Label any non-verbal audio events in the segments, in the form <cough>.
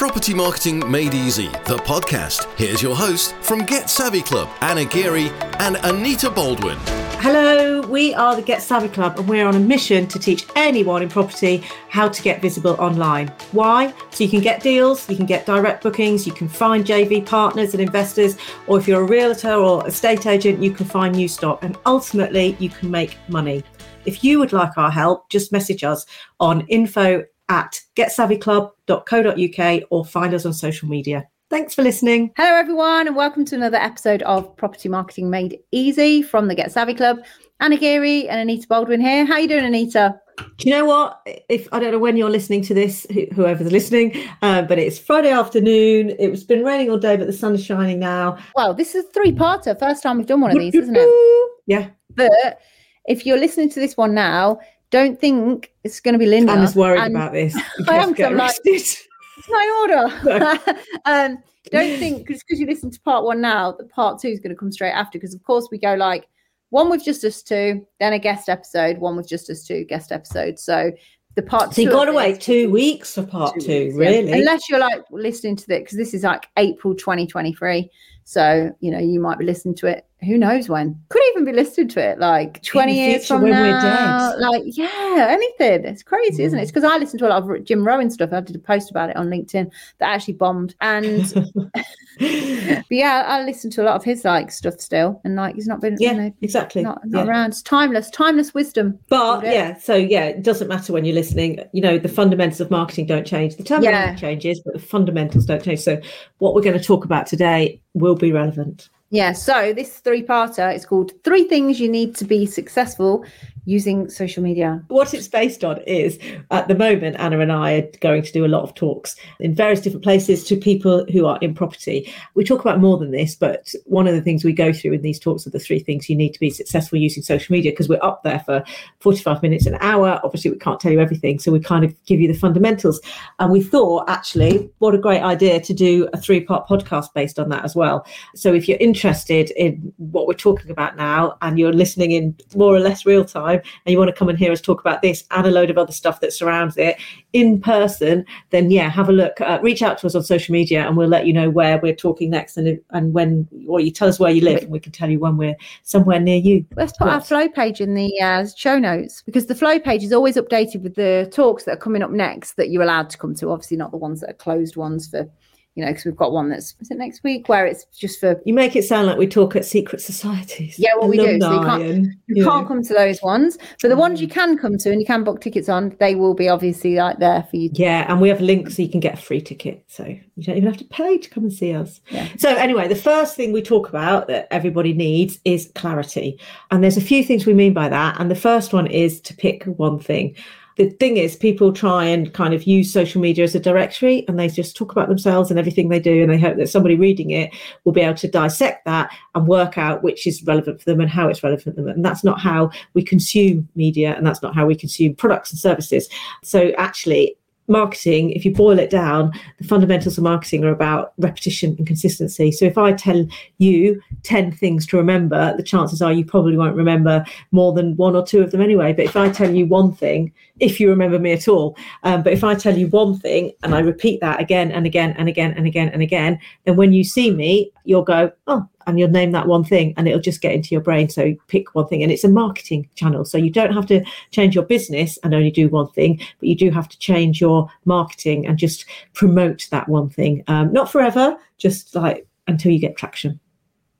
Property Marketing Made Easy, the podcast. Here's your host from Get Savvy Club, Anna Geary and Anita Baldwin. Hello, we are the Get Savvy Club and we're on a mission to teach anyone in property how to get visible online. Why? So you can get deals, you can get direct bookings, you can find JV partners and investors, or if you're a realtor or estate agent, you can find new stock and ultimately you can make money. If you would like our help, just message us on info at getsavvyclub.co.uk or find us on social media. Thanks for listening. Hello, everyone, and welcome to another episode of Property Marketing Made Easy from the Get Savvy Club. Anna Geary and Anita Baldwin here. How you doing, Anita? Do you know what? If I don't know when you're listening to this, whoever's listening, uh, but it's Friday afternoon. It's been raining all day, but the sun is shining now. Well, this is a three-parter. First time we've done one of these, isn't it? Yeah. But if you're listening to this one now, don't think it's going to be linear. Anna's worried and about this. <laughs> I am. Get like, <laughs> it's my order. <laughs> um, don't think because you listen to part one now, that part two is going to come straight after. Because of course we go like one with just us two, then a guest episode, one with just us two, guest episode. So the part so you got to wait two weeks for part two, two weeks, really? Yeah. Unless you're like listening to it because this is like April 2023. So you know you might be listening to it. Who knows when? Could even be listening to it like 20 years from now. like yeah anything. It's crazy mm. isn't it? It's because i listen to a lot of jim Rohn stuff. I did a post about it on linkedin that actually bombed. And <laughs> <laughs> but yeah i listen to a lot of his like stuff still. And like he's not been yeah you know, exactly. not, not yeah. around. It's timeless timeless wisdom but yeah so yeah it doesn't matter when you're listening. You know the fundamentals of marketing don't change. The terminology yeah. changes but the fundamentals don't change. So what we're going to talk about today will be relevant. Yeah, so this three parter is called Three Things You Need to Be Successful using social media? What it's based on is at the moment, Anna and I are going to do a lot of talks in various different places to people who are in property. We talk about more than this, but one of the things we go through in these talks are the three things you need to be successful using social media because we're up there for 45 minutes, an hour. Obviously, we can't tell you everything. So we kind of give you the fundamentals. And we thought, actually, what a great idea to do a three part podcast based on that as well. So if you're interested in what we're talking about now and you're listening in more or less real time, time and you want to come and hear us talk about this and a load of other stuff that surrounds it in person, then yeah, have a look. Uh, reach out to us on social media and we'll let you know where we're talking next and and when, or you tell us where you live and we can tell you when we're somewhere near you. Let's put our flow page in the uh, show notes because the flow page is always updated with the talks that are coming up next that you're allowed to come to. Obviously, not the ones that are closed ones for you know, because we've got one that's is it next week where it's just for you make it sound like we talk at secret societies. Yeah, well, we do. So you can't, and, you can't come to those ones, but the ones you mm. can come to and you can book tickets on, they will be obviously like there for you. Yeah, and we have links so you can get a free ticket, so you don't even have to pay to come and see us. Yeah. So anyway, the first thing we talk about that everybody needs is clarity, and there's a few things we mean by that, and the first one is to pick one thing the thing is, people try and kind of use social media as a directory and they just talk about themselves and everything they do. And they hope that somebody reading it will be able to dissect that and work out which is relevant for them and how it's relevant for them. And that's not how we consume media and that's not how we consume products and services. So, actually, marketing, if you boil it down, the fundamentals of marketing are about repetition and consistency. So if I tell you 10 things to remember, the chances are you probably won't remember more than one or two of them anyway. But if I tell you one thing, if you remember me at all, um, but if I tell you one thing and I repeat that again and again and again and again and again, then when you see me, you'll go, oh, and you'll name that one thing and it'll just get into your brain. So pick one thing. And it's a marketing channel. So you don't have to change your business and only do one thing, but you do have to change your marketing and just promote that one thing. Um, not forever, just like until you get traction.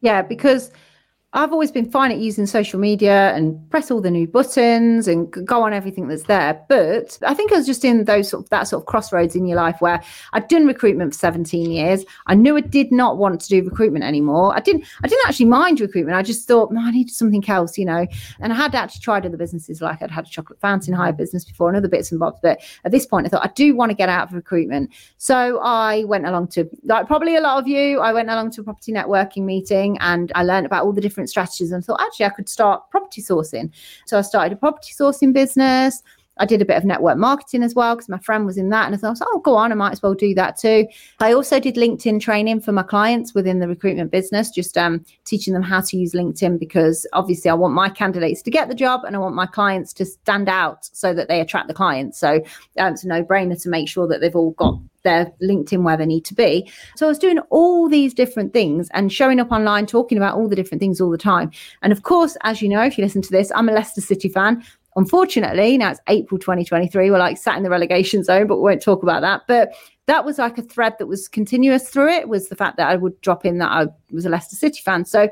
Yeah, because I've always been fine at using social media and press all the new buttons and go on everything that's there. But I think I was just in those sort of that sort of crossroads in your life where I'd done recruitment for 17 years. I knew I did not want to do recruitment anymore. I didn't I didn't actually mind recruitment. I just thought, no, I need something else, you know. And I had actually tried other businesses, like I'd had a chocolate fountain hire business before and other bits and bobs. But at this point I thought I do want to get out of recruitment. So I went along to like probably a lot of you, I went along to a property networking meeting and I learned about all the different different strategies and thought actually I could start property sourcing. So I started a property sourcing business. I did a bit of network marketing as well because my friend was in that. And I thought, oh, go on, I might as well do that too. I also did LinkedIn training for my clients within the recruitment business, just um, teaching them how to use LinkedIn because obviously I want my candidates to get the job and I want my clients to stand out so that they attract the clients. So um, it's a no brainer to make sure that they've all got their LinkedIn where they need to be. So I was doing all these different things and showing up online, talking about all the different things all the time. And of course, as you know, if you listen to this, I'm a Leicester City fan. Unfortunately, now it's April 2023. We're like sat in the relegation zone, but we won't talk about that. But that was like a thread that was continuous through it was the fact that I would drop in that I was a Leicester City fan. So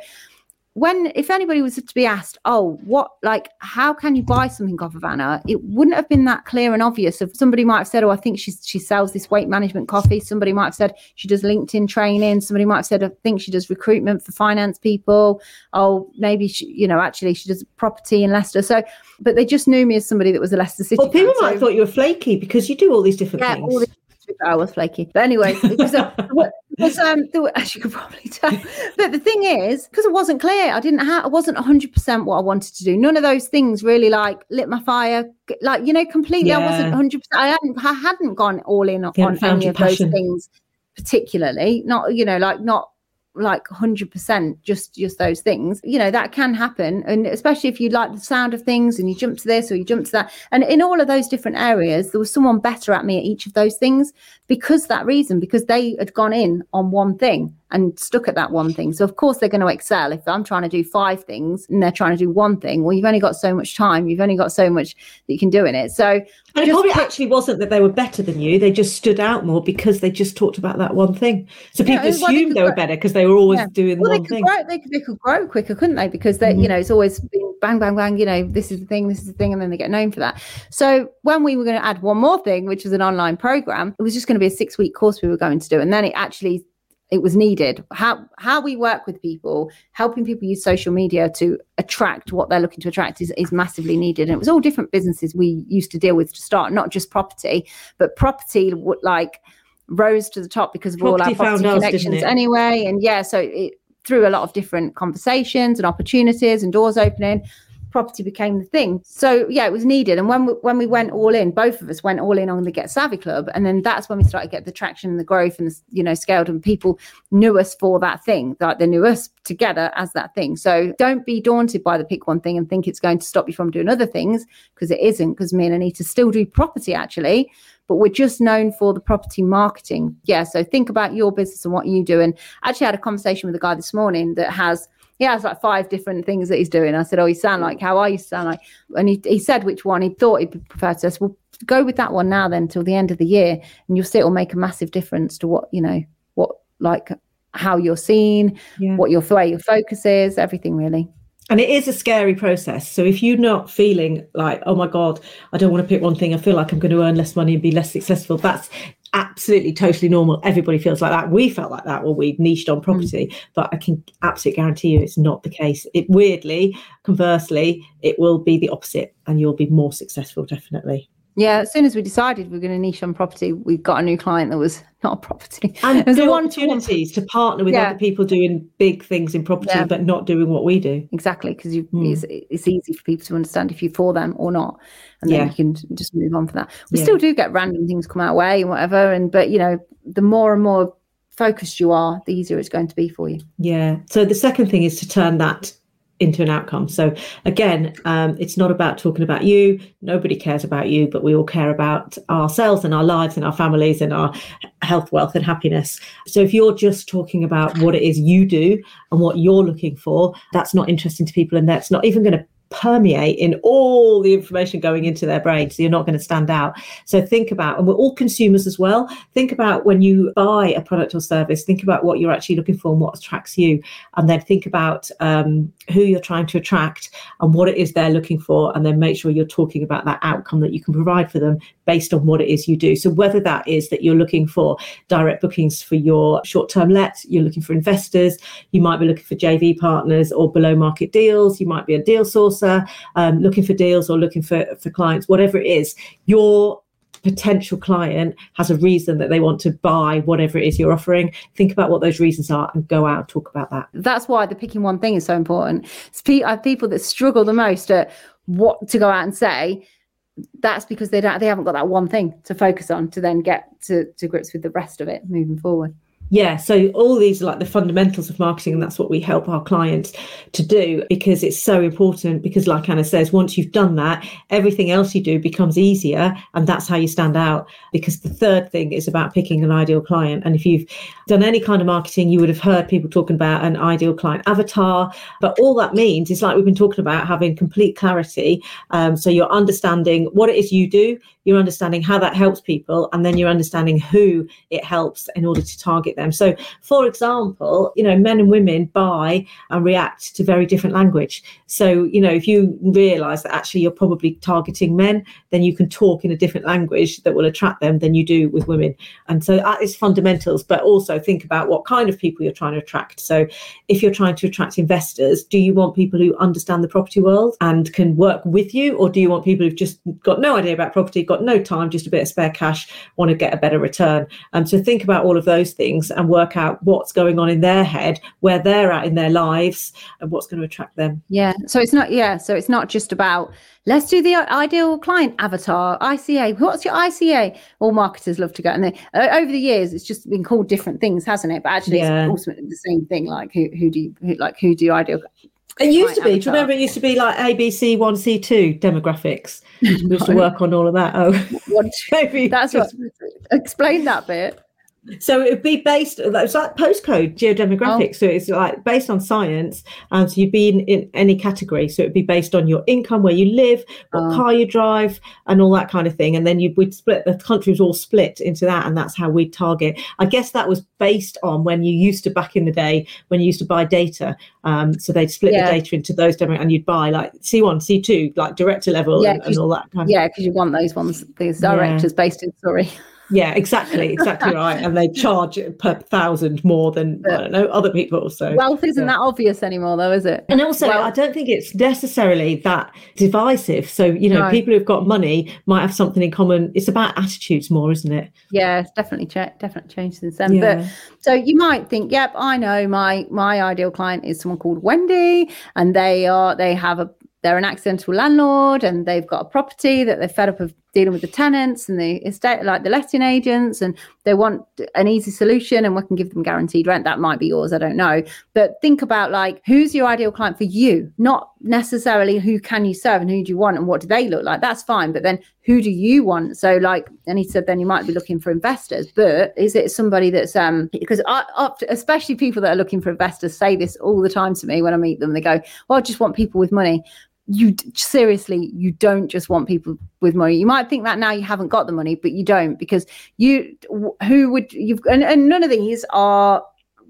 when if anybody was to be asked, oh, what like how can you buy something off of Anna? It wouldn't have been that clear and obvious. If somebody might have said, oh, I think she she sells this weight management coffee. Somebody might have said she does LinkedIn training. Somebody might have said, I think she does recruitment for finance people. Oh, maybe she, you know, actually she does property in Leicester. So, but they just knew me as somebody that was a Leicester City. Well, people fan, might so, have thought you were flaky because you do all these different yeah, things. all the I was flaky. But anyway, <laughs> because um, as you could probably <laughs> tell. But the thing is, because it wasn't clear, I didn't have, I wasn't 100% what I wanted to do. None of those things really like lit my fire, like, you know, completely. Yeah. I wasn't 100%. I hadn't, I hadn't gone all in on, You on hadn't found any of those things, particularly. Not, you know, like not like 100% just just those things. You know that can happen and especially if you like the sound of things and you jump to this or you jump to that. And in all of those different areas there was someone better at me at each of those things because that reason because they had gone in on one thing and stuck at that one thing so of course they're going to excel if i'm trying to do five things and they're trying to do one thing well you've only got so much time you've only got so much that you can do in it so And it probably put- actually wasn't that they were better than you. They just stood out more because they just talked about that one thing. So Yeah, people well, they assumed they were go- better because they were always Yeah. doing well, they one could thing. grow. They could, they could grow quicker, couldn't they? Because they, Mhm. you know, it's always been bang, bang, bang. You know, this is the thing, this is the thing, and then they get known for that. So when we were going to add one more thing, which was an online program, it was just going to be a six-week course we were going to do, and then it actually it was needed. How how we work with people, helping people use social media to attract what they're looking to attract is, is massively needed. And it was all different businesses we used to deal with to start, not just property, but property would like rose to the top because of all our property us, connections it? anyway. And yeah, so it through a lot of different conversations and opportunities and doors opening, property became the thing. So yeah, it was needed. And when we, when we went all in, both of us went all in on the Get Savvy Club, and then that's when we started to get the traction and the growth and the, you know scaled, and people knew us for that thing. Like they knew us together as that thing. So don't be daunted by the pick one thing and think it's going to stop you from doing other things because it isn't. Because me and Anita still do property actually. But we're just known for the property marketing. Yeah. So think about your business and what you do. And I actually had a conversation with a guy this morning that has he has like five different things that he's doing. I said, Oh, you sound like how I used to sound like. And he, he said which one he thought he'd prefer to us. Well, go with that one now then till the end of the year. And you'll see it will make a massive difference to what, you know, what like how you're seen, Yeah. what your way your focus is, everything really. And it is a scary process. So if you're not feeling like, oh my God, I don't want to pick one thing, I feel like I'm going to earn less money and be less successful, that's absolutely totally normal. Everybody feels like that. We felt like that when we niched on mm. property, but I can absolutely guarantee you it's not the case. It weirdly, conversely, it will be the opposite and you'll be more successful, definitely. Yeah, as soon as we decided we are going to niche on property, we got a new client that was not a property. <laughs> And It was a new one-to-one opportunities to partner with Yeah. other people doing big things in property, Yeah. but not doing what we do. Exactly, because you Mm. it's, it's easy for people to understand if you're for them or not, and then Yeah. you can just move on for that. We still do get random things come our way and whatever, and but you know, the more and more focused you are, the easier it's going to be for you. Yeah. So the second thing is to turn that into an outcome. So again, um, it's not about talking about you. Nobody cares about you, but we all care about ourselves and our lives and our families and our health, wealth, and happiness. So if you're just talking about what it is you do and what you're looking for, that's not interesting to people, and that's not even going to permeate in all the information going into their brain so you're not going to stand out. So think about and we're all consumers as well think about when you buy a product or service think about what you're actually looking for and what attracts you and then think about um, who you're trying to attract and what it is they're looking for and then make sure you're talking about that outcome that you can provide for them based on what it is you do. So whether that is that you're looking for direct bookings for your short-term lets you're looking for investors you might be looking for jv partners or below market deals you might be a deal um, looking for deals or looking for, for clients whatever it is your potential client has a reason that they want to buy whatever it is you're offering think about what those reasons are and go out and talk about that That's why the picking one thing is so important. It's have people that struggle the most at what to go out and say. that's because they don't they haven't got that one thing to focus on to then get to, to grips with the rest of it moving forward yeah so all these are like the fundamentals of marketing and that's what we help our clients to do because it's so important because like anna says once you've done that everything else you do becomes easier and that's how you stand out because the third thing is about picking an ideal client and if you've done any kind of marketing you would have heard people talking about an ideal client avatar but all that means is like we've been talking about having complete clarity um, so you're understanding what it is you do you're understanding how that helps people and then you're understanding who it helps in order to target them. So, for example, you know, men and women buy and react to very different language. So, you know, if you realize that actually you're probably targeting men, then you can talk in a different language that will attract them than you do with women. And so that is fundamentals, but also think about what kind of people you're trying to attract. So, if you're trying to attract investors, do you want people who understand the property world and can work with you, or do you want people who've just got no idea about property, got no time, just a bit of spare cash, want to get a better return? Um, so, think about all of those things and work out what's going on in their head, where they're at in their lives, and what's going to attract them. Yeah. So it's not, yeah. So it's not just about let's do the ideal client avatar, ICA. What's your ICA? All marketers love to go. And they, uh, over the years, it's just been called different things, hasn't it? But actually, yeah. it's ultimately the same thing. Like who, who do you, who, like who do you ideal? It used to be. Avatar. Do you remember it used to be like ABC one C two demographics? <laughs> We used to work on all of that. Oh, one, <laughs> maybe that's what. Explain that bit. So it would be based, it's like postcode geodemographics. Oh. So it's like based on science. And so you'd be in, in, any category. So it'd be based on your income, where you live, what oh. car you drive, and all that kind of thing. And then you would split, the country was all split into that. And that's how we target. I guess that was based on when you used to, back in the day, when you used to buy data. Um, so they'd split yeah. the data into those demo and you'd buy like C1, C2, like director level yeah, and, and, all that kind of Yeah, because you want those ones, these directors yeah. based in, sorry. Yeah, exactly, exactly right. And they charge per thousand more than I don't know other people. So wealth isn't yeah. that obvious anymore, though, is it? And also, I don't think it's necessarily that divisive. So you know, no. people who've got money might have something in common. It's about attitudes more, isn't it? Yeah, it's definitely cha- definitely changed since then. Yeah. But so you might think, yep, I know my my ideal client is someone called Wendy, and they are they have a they're an accidental landlord and they've got a property that they're fed up of dealing with the tenants and the estate, like the letting agents, and they want an easy solution and we can give them guaranteed rent. That might be yours, I don't know. But think about like who's your ideal client for you, not necessarily who can you serve and who do you want and what do they look like. That's fine. But then who do you want? So like, and he said, then you might be looking for investors, but is it somebody that's um because I, especially people that are looking for investors say this all the time to me when I meet them. They go, "Well, I just want people with money." You seriously you don't just want people with money. You might think that now you haven't got the money but you don't because you who would you've and, and none of these are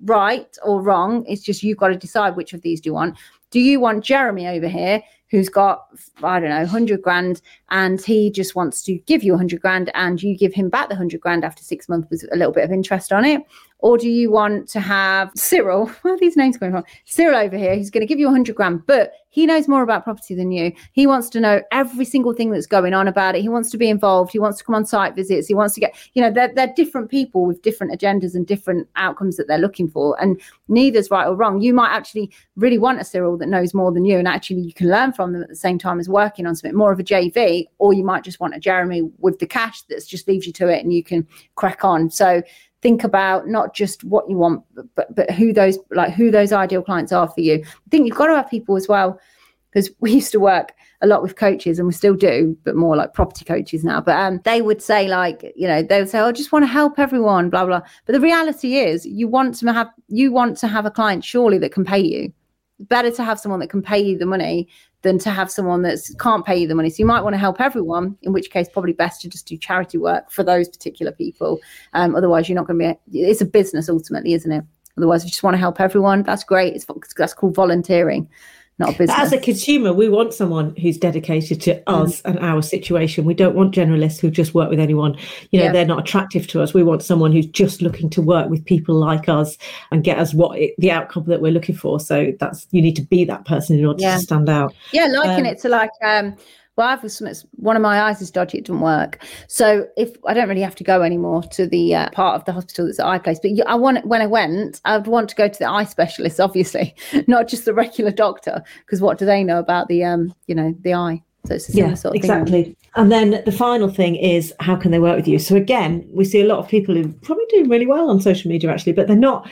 right or wrong. It's just you've got to decide which of these do you want. Do you want jeremy over here who's got i don't know 100 grand and he just wants to give you 100 grand and you give him back the 100 grand after six months with a little bit of interest on it or do you want to have Cyril? <laughs> Where are these names going from? Cyril over here, He's going to give you 100 grand, but he knows more about property than you. He wants to know every single thing that's going on about it. He wants to be involved. He wants to come on site visits. He wants to get, you know, they're, they're different people with different agendas and different outcomes that they're looking for. And neither's right or wrong. You might actually really want a Cyril that knows more than you, and actually you can learn from them at the same time as working on something more of a JV, or you might just want a Jeremy with the cash that just leaves you to it and you can crack on. So think about not just what you want but but who those like who those ideal clients are for you. I think you've got to have people as well because <laughs> we used to work a lot with coaches and we still do but more like property coaches now. But um, they would say like you know they would say oh, i just want to help everyone blah blah. But the reality is you want to have you want to have a client surely that can pay you better to have someone that can pay you the money than to have someone that can't pay you the money. So you might want to help everyone, in which case probably best to just do charity work for those particular people. Um, otherwise, you're not going to be. A, it's a business ultimately, isn't it? Otherwise, if you just want to help everyone, that's great. It's that's called volunteering not a business. As a consumer, we want someone who's dedicated to mm. us and our situation. We don't want generalists who just work with anyone. You know, yeah. they're not attractive to us. We want someone who's just looking to work with people like us and get us what it, the outcome that we're looking for. So that's you need to be that person in order yeah. to stand out. Yeah, liking um, it to like um well, I've one of my eyes is dodgy; it didn't work. So if I don't really have to go anymore to the uh, part of the hospital that's at eye place, but I want when I went, I'd want to go to the eye specialist, <laughs> obviously, not just the regular doctor, because what do they know about the um, you know, the eye? So it's a yeah, sort of exactly. Thing. And then the final thing is how can they work with you? So again, we see a lot of people who probably doing really well on social media actually, but they're not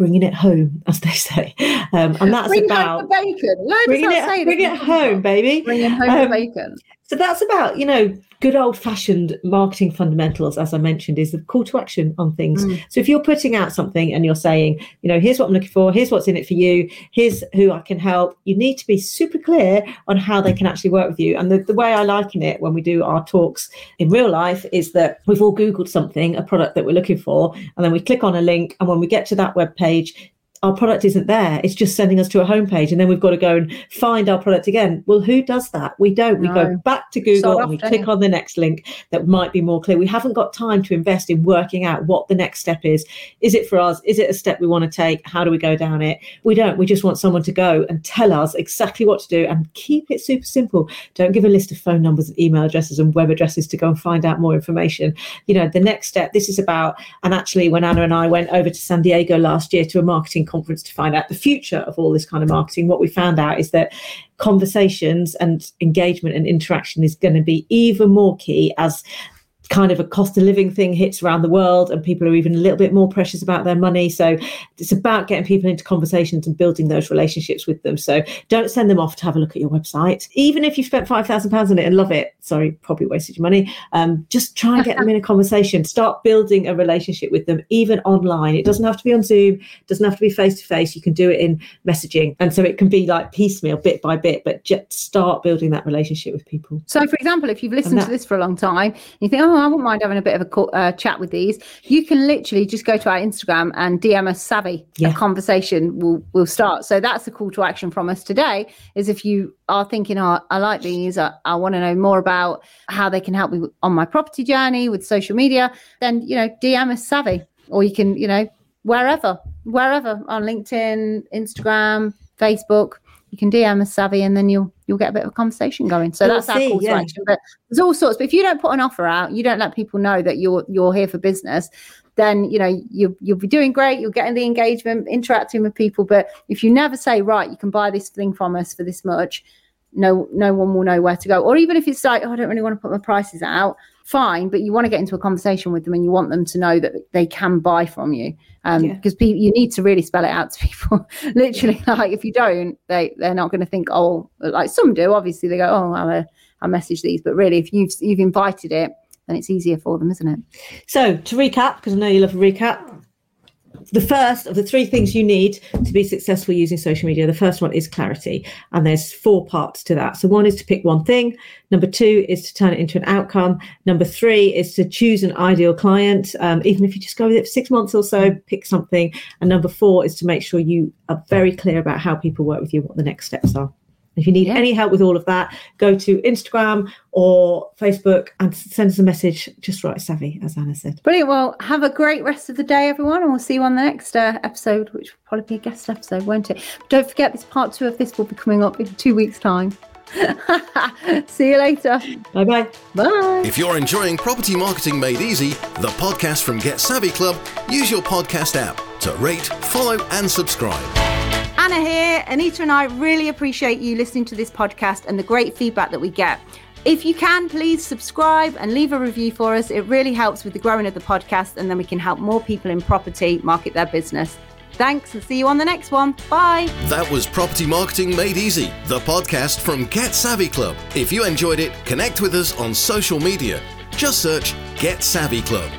bringing it home, as they say. Um, and that's Bring about home the bacon. Bringing it, bring it home, baby. Bringing home Um, the bacon. So that's about, you know, good old fashioned marketing fundamentals, as I mentioned, is the call to action on things. Mm. So if you're putting out something and you're saying, you know, here's what I'm looking for, here's what's in it for you, here's who I can help, you need to be super clear on how they can actually work with you. And the, the way I liken it when we do our talks in real life is that we've all Googled something, a product that we're looking for, and then we click on a link. And when we get to that web page, our product isn't there. It's just sending us to a homepage, and then we've got to go and find our product again. Well, who does that? We don't. We go back to Google So and we click on the next link that might be more clear. We haven't got time to invest in working out what the next step is. Is it for us? Is it a step we want to take? How do we go down it? We don't. We just want someone to go and tell us exactly what to do and keep it super simple. Don't give a list of phone numbers and email addresses and web addresses to go and find out more information. You know, the next step, this is about, and actually, when Anna and I went over to San Diego last year to a marketing conference to find out the future of all this kind of marketing, what we found out is that conversations and engagement and interaction is going to be even more key as kind of a cost of living thing hits around the world and people are even a little bit more precious about their money. So it's about getting people into conversations and building those relationships with them. So don't send them off to have a look at your website. Even if you've spent 5000 pounds on it and love it sorry probably wasted your money. Um, just try and get them in a conversation. Start building a relationship with them even online. It doesn't have to be on zoom. Doesn't have to be face to face you can do it in messaging. And so it can be like piecemeal bit by bit but just start building that relationship with people. So, for example, if you've listened that- to this for a long time, you think, "Oh, I wouldn't mind having a bit of a co- uh, chat with these." You can literally just go to our Instagram and DM us savvy. Yeah. A conversation will will start. So that's the call to action from us today. Is if you are thinking, "Oh, I like these. I, I want to know more about how they can help me on my property journey with social media," then you know, DM us savvy, or you can, you know, wherever, wherever on LinkedIn, Instagram, Facebook. You can DM us savvy, and then you'll you'll get a bit of a conversation going. So that's our see, call to action. But there's all sorts. But if you don't put an offer out, you don't let people know that you're you're here for business. Then you know you you'll be doing great. You're getting the engagement, interacting with people. But if you never say, right, you can buy this thing from us for this much, no no one will know where to go. Or even if it's like, oh, I don't really want to put my prices out, fine. But you want to get into a conversation with them, and you want them to know that they can buy from you. Um, Yeah. because people you need to really spell it out to people. <laughs> Literally, like if you don't, they they're not going to think, oh, like some do. Obviously, they go, oh, I'll, uh, I'll message these. But really, if you've you've invited it, then it's easier for them, isn't it? So, to recap, because I know you love a recap, the first of the three things you need to be successful using social media, the first one is clarity. And there's four parts to that. So, one is to pick one thing. Number two is to turn it into an outcome. Number three is to choose an ideal client. Um, even if you just go with it for six months or so, pick something. And number four is to make sure you are very clear about how people work with you, what the next steps are. If you need Yeah. any help with all of that, go to Instagram or Facebook and send us a message. Just write savvy, as Anna said. Brilliant. Well, have a great rest of the day, everyone, and we'll see you on the next uh, episode, which will probably be a guest episode, won't it? Don't forget, this part two of this will be coming up in two weeks' time. <laughs> see you later. Bye bye. Bye. If you're enjoying Property Marketing Made Easy, the podcast from Get Savvy Club, use your podcast app to rate, follow, and subscribe. Anna here. Anita and I really appreciate you listening to this podcast and the great feedback that we get. If you can, please subscribe and leave a review for us. It really helps with the growing of the podcast, and then we can help more people in property market their business. Thanks, and see you on the next one. Bye. That was Property Marketing Made Easy, the podcast from Get Savvy Club. If you enjoyed it, connect with us on social media. Just search Get Savvy Club.